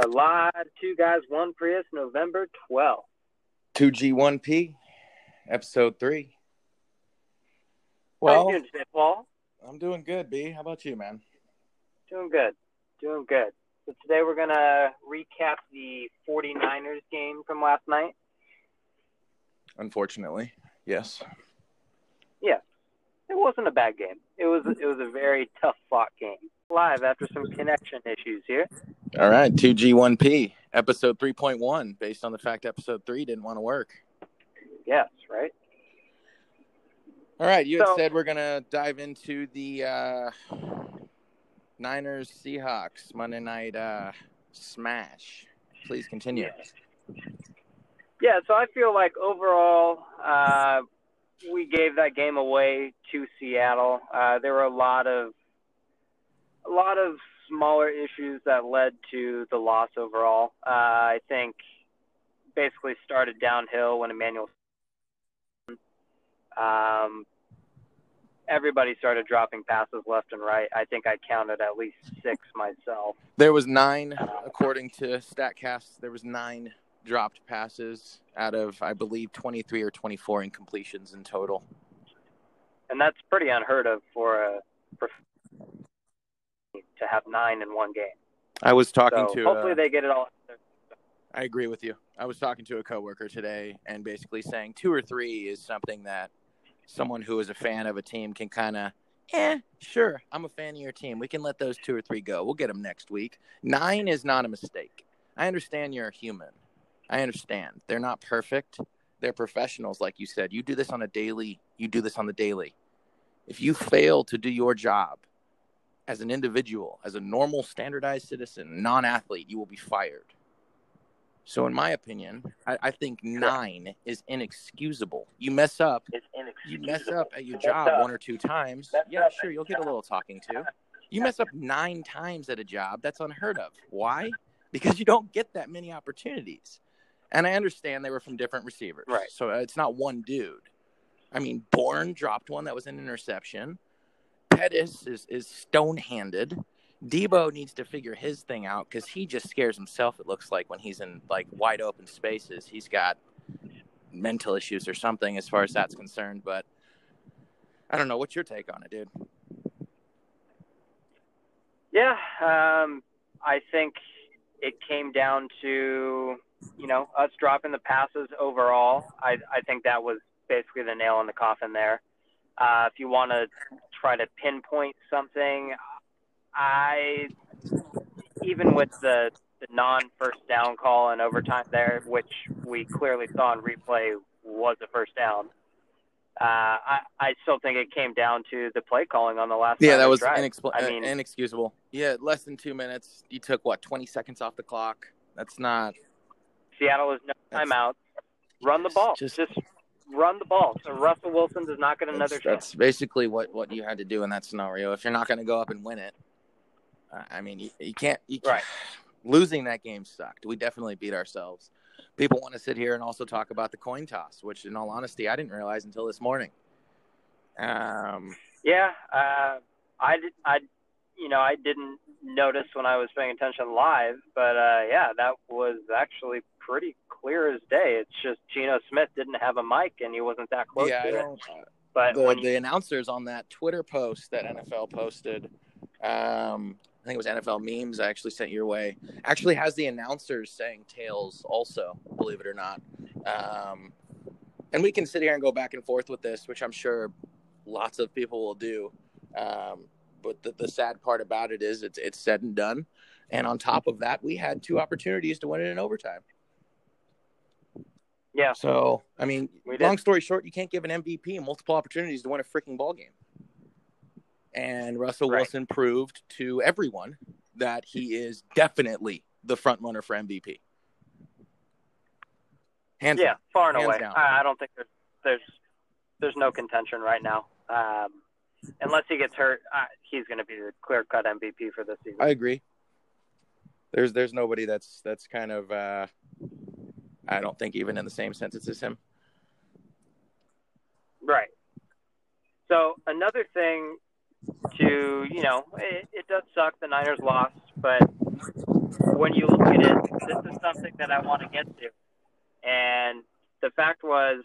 are live. Two guys, one Prius, November 12th. 2G1P, episode three. Well, doing today, Paul? I'm doing good, B. How about you, man? Doing good. Doing good. So today we're going to recap the 49ers game from last night. Unfortunately, yes. Yeah. It wasn't a bad game. It was it was a very tough fought game. Live after some connection issues here. All right, 2G1P, episode 3.1, based on the fact episode three didn't want to work. Yes, right? All right, you had So- said we're going to dive into the uh, Niners Seahawks Monday night uh, smash. Please continue. Yeah, so I feel like overall, uh, we gave that game away to Seattle. Uh, there were a lot of a lot of smaller issues that led to the loss overall. Uh, I think basically started downhill when Emmanuel. Um, everybody started dropping passes left and right. I think I counted at least six myself. There was nine, according to Statcast, there was nine dropped passes out of, I believe, 23 or 24 incompletions in total. and that's pretty unheard of for a to have nine in one game. I was talking So to. hopefully uh, they get it all. I agree with you. I was talking to a coworker today and basically saying two or three is something that someone who is a fan of a team can kind of, eh, sure, I'm a fan of your team. We can let those two or three go. We'll get them next week. Nine is not a mistake. I understand you're a human. I understand. They're not perfect. They're professionals, like you said. You do this on a daily, you do this on the daily. If you fail to do your job as an individual, as a normal, standardized citizen, non athlete, you will be fired. So, in my opinion, I, I think nine is inexcusable. You mess up, you mess up at your job one or two times. Yeah, sure, you'll get a little talking to. You mess up nine times at a job, that's unheard of. Why? Because you don't get that many opportunities. And I understand they were from different receivers. Right. So uh, it's not one dude. I mean, Bourne dropped one that was an interception. Pettis is, is stone handed. Deebo needs to figure his thing out because he just scares himself, it looks like, when he's in like wide open spaces. He's got mental issues or something as far as that's concerned. But I don't know. What's your take on it, dude? Yeah, um, I think it came down to you know us dropping the passes overall. I I think that was basically the nail in the coffin there. Uh, if you want to try to pinpoint something, I even with the, the non first down call in overtime there, which we clearly saw in replay was a first down. Uh, I, I still think it came down to the play calling on the last. Yeah, that was inexpl- I uh, mean- inexcusable. Yeah, less than two minutes. You took what twenty seconds off the clock. That's not. Seattle is no That's- timeout. Run the ball. Just- Just, run the ball. So Russell Wilson does not get another That's, chance. that's basically what, what you had to do in that scenario. If you're not going to go up and win it, I mean, you, you can't. You can't- Right. Losing that game sucked. We definitely beat ourselves. People want to sit here and also talk about the coin toss, which, in all honesty, I didn't realize until this morning. Um, Yeah, uh, I did. I, you know, I didn't notice when I was paying attention live, but uh, yeah, that was actually pretty clear as day. It's just Geno Smith didn't have a mic and he wasn't that close yeah, to it. don't. But the, when the announcers on that Twitter post that NFL posted, um, I think it was NFL memes I actually sent your way, actually has the announcers saying tails also, believe it or not. Um, and we can sit here and go back and forth with this, which I'm sure lots of people will do. Um, but the, the sad part about it is it's, it's said and done. And on top of that, we had two opportunities to win it in overtime. Yeah, So, I mean, long story short, you can't give an MVP multiple opportunities to win a freaking ball game. And Russell Right. Wilson proved to everyone that he is definitely the front runner for MVP. Hands yeah, down. far and Hands away. down. I, don't think there's there's there's no contention right now. Um, unless he gets hurt, uh, he's going to be the clear cut MVP for this season. I agree. There's there's nobody that's that's kind of uh, I don't think even in the same sentence as him. Right. So another thing to you know, it, it does suck the Niners lost, but when you look at it, this is something that I want to get to. And the fact was,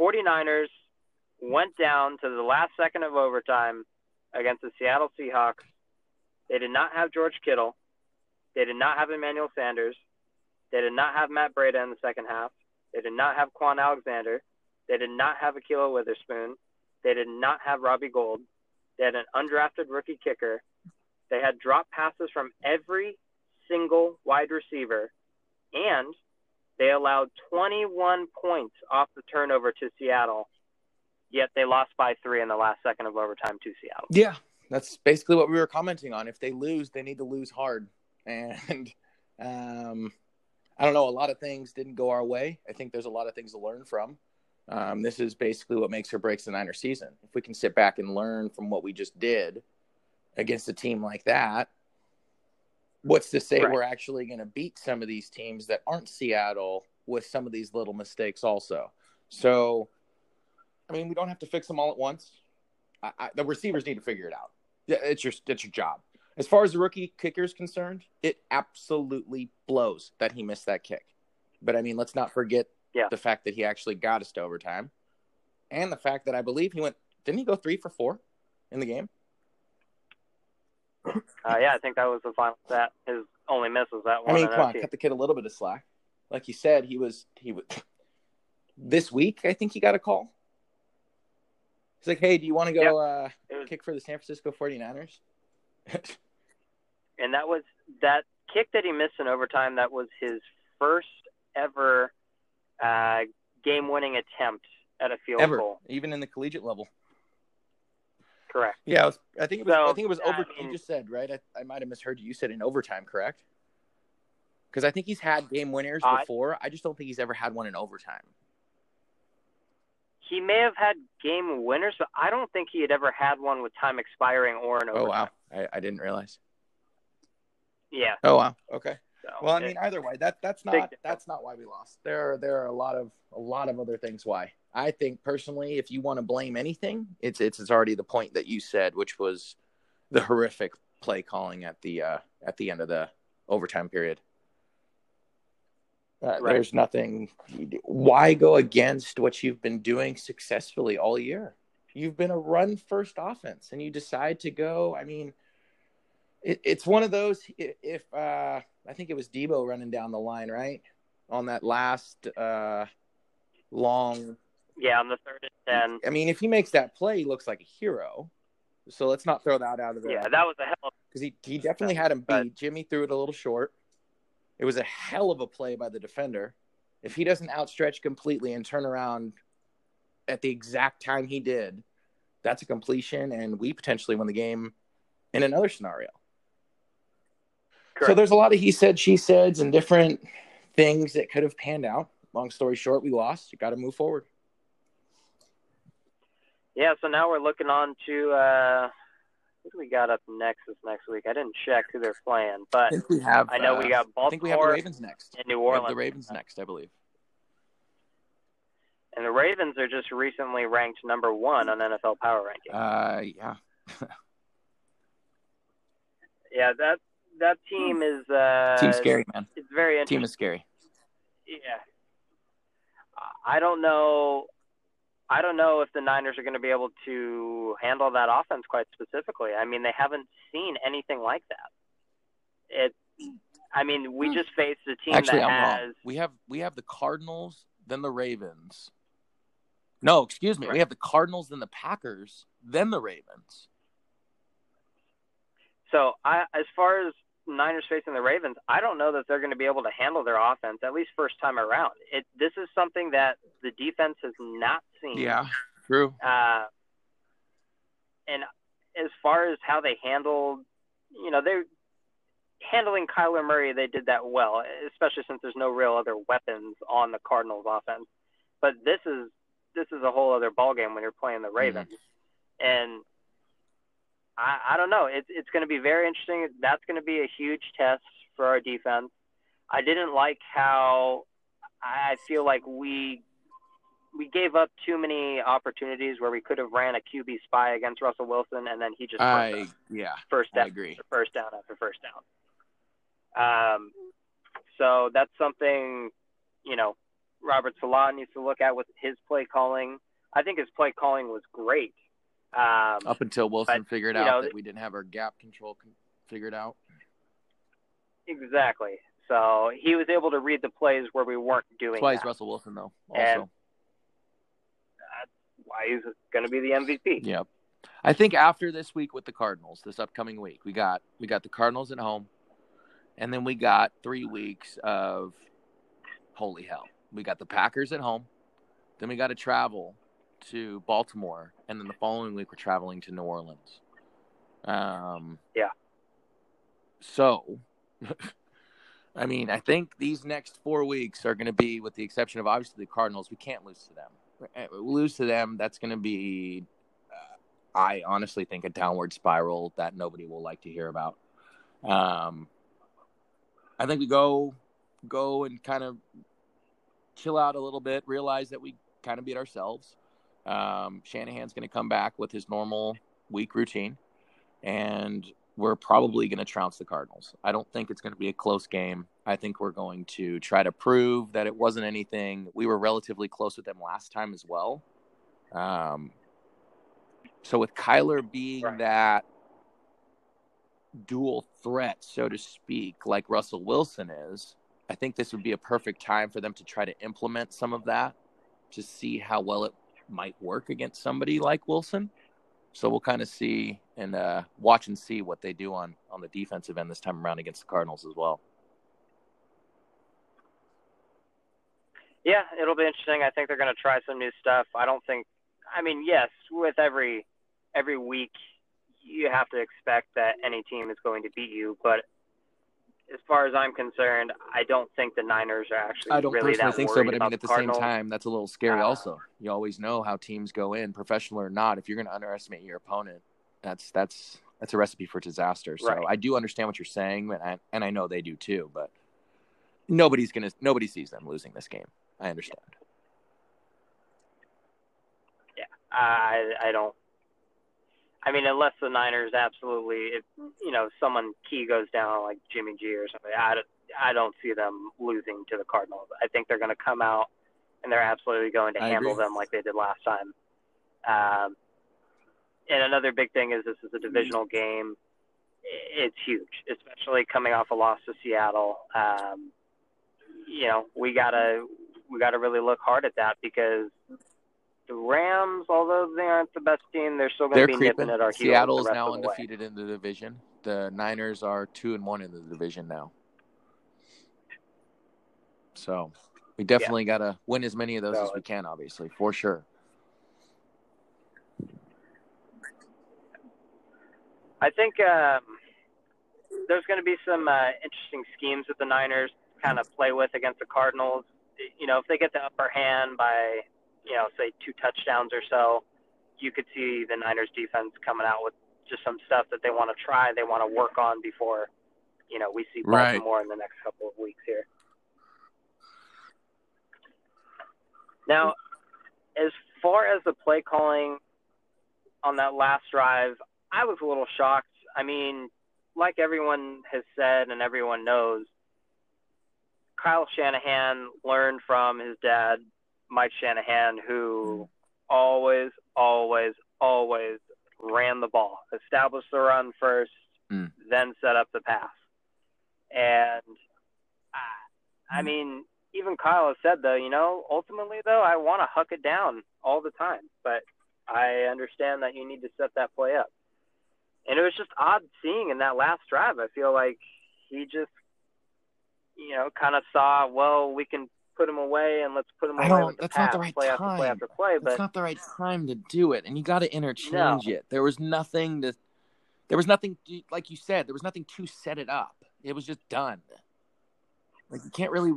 49ers went down to the last second of overtime against the Seattle Seahawks. They did not have George Kittle. They did not have Emmanuel Sanders. They did not have Matt Breida in the second half. They did not have Kwon Alexander. They did not have Ahkello Witherspoon. They did not have Robbie Gould. They had an undrafted rookie kicker. They had drop passes from every single wide receiver. And they allowed 21 points off the turnover to Seattle, yet they lost by three in the last second of overtime to Seattle. Yeah, that's basically what we were commenting on. If they lose, they need to lose hard. And um, I don't know, a lot of things didn't go our way. I think there's a lot of things to learn from. Um, this is basically what makes or breaks the Niner season. If we can sit back and learn from what we just did against a team like that, what's to say right. we're actually going to beat some of these teams that aren't Seattle with some of these little mistakes also? So, I mean, we don't have to fix them all at once. I, I, the receivers need to figure it out. Yeah, it's your it's your job. As far as the rookie kicker is concerned, it absolutely blows that he missed that kick. But I mean, let's not forget yeah. the fact that he actually got us to overtime, and the fact that I believe he went. Didn't he go three for four in the game? Uh, yeah, I think that was the final. That his only miss was that one. I mean, come on, cut the kid a little bit of slack. Like you said, he was he was this week. I think he got a call. He's like, "Hey, do you want to go uh, was, kick for the San Francisco 49ers?" and that was that kick that he missed in overtime. That was his first ever uh, game-winning attempt at a field ever, goal, even in the collegiate level. Correct. Yeah, was, I think it was. So, I think it was over. I mean, you just said right. I, I might have misheard you. You said in overtime, correct? Because I think he's had game winners uh, before. I just don't think he's ever had one in overtime. He may have had game winners, but I don't think he had ever had one with time expiring or an overtime. Oh wow, I, I didn't realize. Yeah. Oh wow. Okay. So, well, I it- mean, either way, that that's not that's not why we lost. There are there are a lot of a lot of other things why. I think personally, if you want to blame anything, it's it's it's already the point that you said, which was the horrific play calling at the uh, at the end of the overtime period. Uh, Right. There's nothing. Why go against what you've been doing successfully all year? You've been a run first offense, and you decide to go. I mean, it, it's one of those. If uh, I think it was Deebo running down the line, right on that last uh, long. yeah, on the third and ten. I mean, if he makes that play, he looks like a hero. So let's not throw that out of there. Yeah, that was a hell of because he he definitely had him beat. Jimmy threw it a little short. It was a hell of a play by the defender. If he doesn't outstretch completely and turn around at the exact time he did, that's a completion, and we potentially win the game in another scenario. So there's a lot of he said, she said, and different things that could have panned out. Long story short, we lost. You got to move forward. Yeah, so now we're looking on to uh who do we got up next this next week? I didn't check who they're playing, I but think we have. I know we uh, got I think we have the Ravens next. and New We have Orleans. the Ravens next, I believe. And the Ravens are just recently ranked number one on NFL Power Ranking. Uh, yeah. yeah, that that team is uh Team scary, man. It's very interesting. Team is scary. Yeah. I don't know. I don't know if the Niners are going to be able to handle that offense quite specifically. I mean, they haven't seen anything like that. It. I mean, we just faced a team Actually, that I'm has. wrong. We have we have the Cardinals, then the Ravens. No, excuse me. We have the Cardinals, then the Packers, then the Ravens. So, I, as far as Niners facing the Ravens, I don't know that they're going to be able to handle their offense at least first time around. It. This is something that the defense has not seen. Yeah, true. Uh, and as far as how they handled, you know, they're handling Kyler Murray. They did that well, especially since there's no real other weapons on the Cardinals offense. But this is this is a whole other ballgame when you're playing the Ravens, and I, I don't know. It's it's going to be very interesting. That's going to be a huge test for our defense. I didn't like how I feel like we we gave up too many opportunities where we could have ran a QB spy against Russell Wilson, and then he just I yeah, first I down, agree. first down after first down. Um, so that's something, you know, Robert Saleh needs to look at with his play calling. I think his play calling was great. Um, Up until Wilson but, figured out know, that we didn't have our gap control figured out. exactly. So he was able to read the plays where we weren't doing That's why he's. Russell Wilson, though. Also, And- Why he's going to be the MVP. Yep. I think after this week with the Cardinals, this upcoming week, we got we got the Cardinals at home, and then we got three weeks of holy hell. We got the Packers at home, then we got to travel to Baltimore, and then the following week we're traveling to New Orleans. Um, Yeah. So, I mean, I think these next four weeks are going to be, with the exception of obviously the Cardinals, we can't lose to them. Uh, we lose to them, that's going to be uh, I honestly think a downward spiral that nobody will like to hear about. Um, I think we go go and kind of chill out a little bit, realize that we kind of beat ourselves. Um, Shanahan's going to come back with his normal week routine, and we're probably going to trounce the Cardinals. I don't think it's going to be a close game. I think we're going to try to prove that it wasn't anything. We were relatively close with them last time as well. Um, so with Kyler being Right. that dual threat, so to speak, like Russell Wilson is, I think this would be a perfect time for them to try to implement some of that to see how well it might work against somebody like Wilson. So we'll kind of see and uh, watch and see what they do on on the defensive end this time around against the Cardinals as well. Yeah, it'll be interesting. I think they're going to try some new stuff. I don't think. I mean, yes, with every every week, you have to expect that any team is going to beat you. But as far as I'm concerned, I don't think the Niners are actually I don't really personally think so, but I mean, at the the Cardinals. same time, that's a little scary. Uh, also, you always know how teams go in, professional or not. If you're going to underestimate your opponent, that's that's that's a recipe for disaster. So Right. I do understand what you're saying, and I, and I know they do too. But nobody's gonna nobody sees them losing this game. I understand. Yeah, I I don't. I mean, unless the Niners absolutely, if you know, someone key goes down like Jimmy G or something, I, don't- I don't see them losing to the Cardinals. I think they're going to come out and they're absolutely going to I handle agree. them like they did last time. Um, and another big thing is this is a divisional game. It's huge, especially coming off a loss to Seattle. Um, you know, we gotta we gotta really look hard at that because the Rams, although they aren't the best team, they're still going to be creeping. nipping at our heels. Seattle is now of the way. undefeated in the division. The Niners are two and one in the division now. So we definitely got to win as many of those So as we can, obviously, for sure. I think um, there's going to be some uh, interesting schemes that the Niners kind of play with against the Cardinals. You know, if they get the upper hand by, you know, say two touchdowns or so, you could see the Niners defense coming out with just some stuff that they want to try, they want to work on before, you know, we see Right. Baltimore in the next couple of weeks here. Now, as far as the play calling on that last drive, I was a little shocked. I mean, like everyone has said and everyone knows, Kyle Shanahan learned from his dad, Mike Shanahan, who always, always, always ran the ball, established the run first, Mm. then set up the pass. And I, I mean, even Kyle has said though, you know, ultimately though, I want to huck it down all the time, but I understand that you need to set that play up. And it was just odd seeing in that last drive. I feel like he just, you know, kind of saw, well, we can put him away and let's put him I away don't- with the that's not the right play after play time. after play. But it's not the right time to do it, and you got to interchange it. There was nothing to, there was nothing to, like you said, there was nothing to set it up. It was just done. Like you can't really.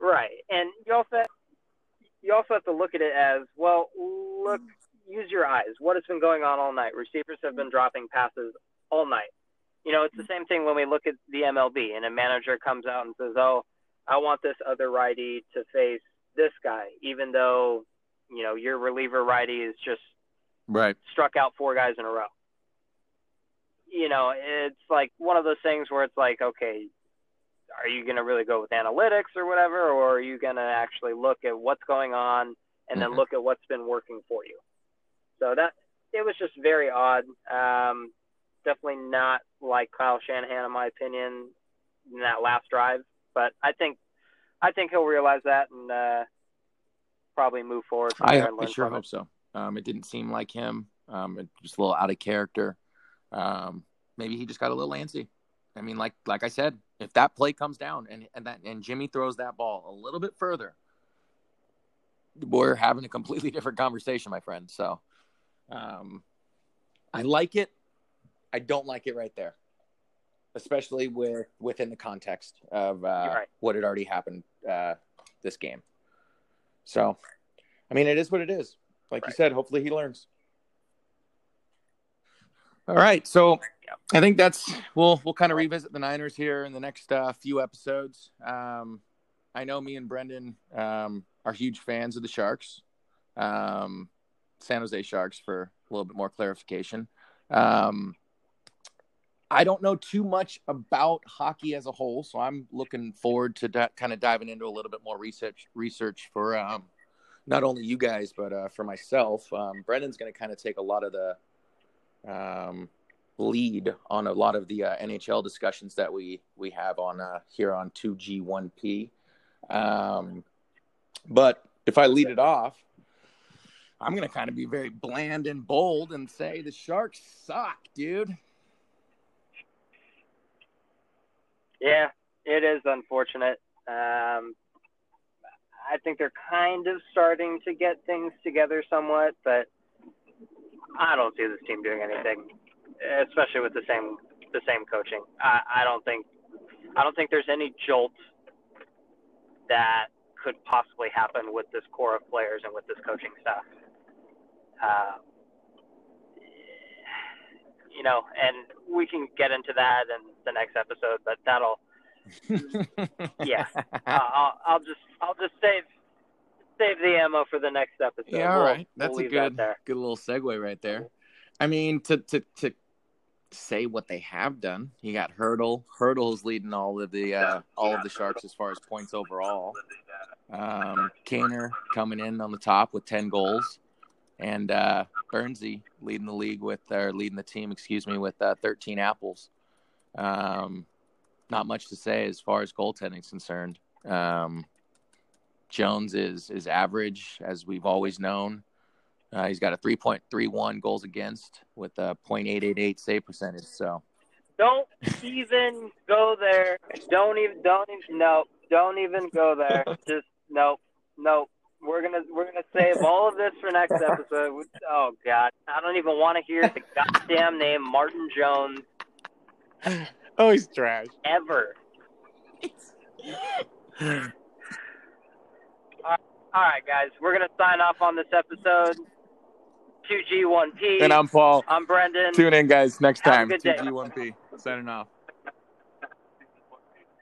Right, and you also you also have to look at it as well. Look, use your eyes. What has been going on all night? Receivers have been dropping passes all night. You know, it's the mm. same thing when we look at the MLB and a manager comes out and says, "Oh, I want this other righty to face this guy," even though you know your reliever righty is just Right. struck out four guys in a row. you know, it's like one of those things where it's like, okay, are you going to really go with analytics or whatever, or are you going to actually look at what's going on and then Mhm. look at what's been working for you? So that it was just very odd. Um, definitely not like Kyle Shanahan, in my opinion, in that last drive. But I think I think he'll realize that and uh, probably move forward I, I sure hope it. so. Um, it didn't seem like him. Um, it was a little out of character. Um, maybe he just got a little antsy. I mean, like like I said, if that play comes down and and that and Jimmy throws that ball a little bit further, we're having a completely different conversation, my friend. So, um, I like it. I don't like it right there, especially with within the context of uh, right. what had already happened uh, this game. So, I mean, it is what it is. Like you said, hopefully he learns. All right, so Yep. I think that's we'll we'll kind of revisit the Niners here in the next uh, few episodes. Um, I know me and Brendan um, are huge fans of the Sharks, um, San Jose Sharks, for a little bit more clarification. Um, I don't know too much about hockey as a whole, so I'm looking forward to di- kind of diving into a little bit more research research for um, not only you guys but uh, for myself. Um, Brendan's going to kind of take a lot of the um, lead on a lot of the uh, NHL discussions that we we have on uh, here on 2G1P. Um, but if I lead it off, I'm going to kind of be very bland and bold and say the Sharks suck, dude. Yeah, it is unfortunate. Um, I think they're kind of starting to get things together somewhat, but I don't see this team doing anything, especially with the same the same coaching. I, I don't think I don't think there's any jolt that could possibly happen with this core of players and with this coaching staff. Uh, you know, and we can get into that in the next episode, but that'll Yeah. uh, I'll, I'll just I'll just save save the ammo for the next episode. Yeah, all We'll- right. That's we'll a leave that good good little segue right there. I mean, to to to say what they have done, you got Hertl. Hertl's leading all of the uh, all of the Sharks as far as points overall. Um, Kaner coming in on the top with ten goals, and uh, Burnsie leading the league with or leading the team, excuse me, with uh, thirteen apples. Um, not much to say as far as goaltending is concerned. Um, Jones is is average as we've always known. Uh, he's got a 3.31 goals against with a .888 save percentage. So Don't even go there. Don't even don't even no. Don't even go there. Just nope. no. We're gonna we're gonna save all of this for next episode. Oh God, I don't even want to hear the goddamn name Martin Jones oh, he's trash. ever. All right, guys, we're gonna sign off on this episode. Two G one P. And I'm Paul. I'm Brendan. Tune in, guys, next Have time. 2G1P. Signing off.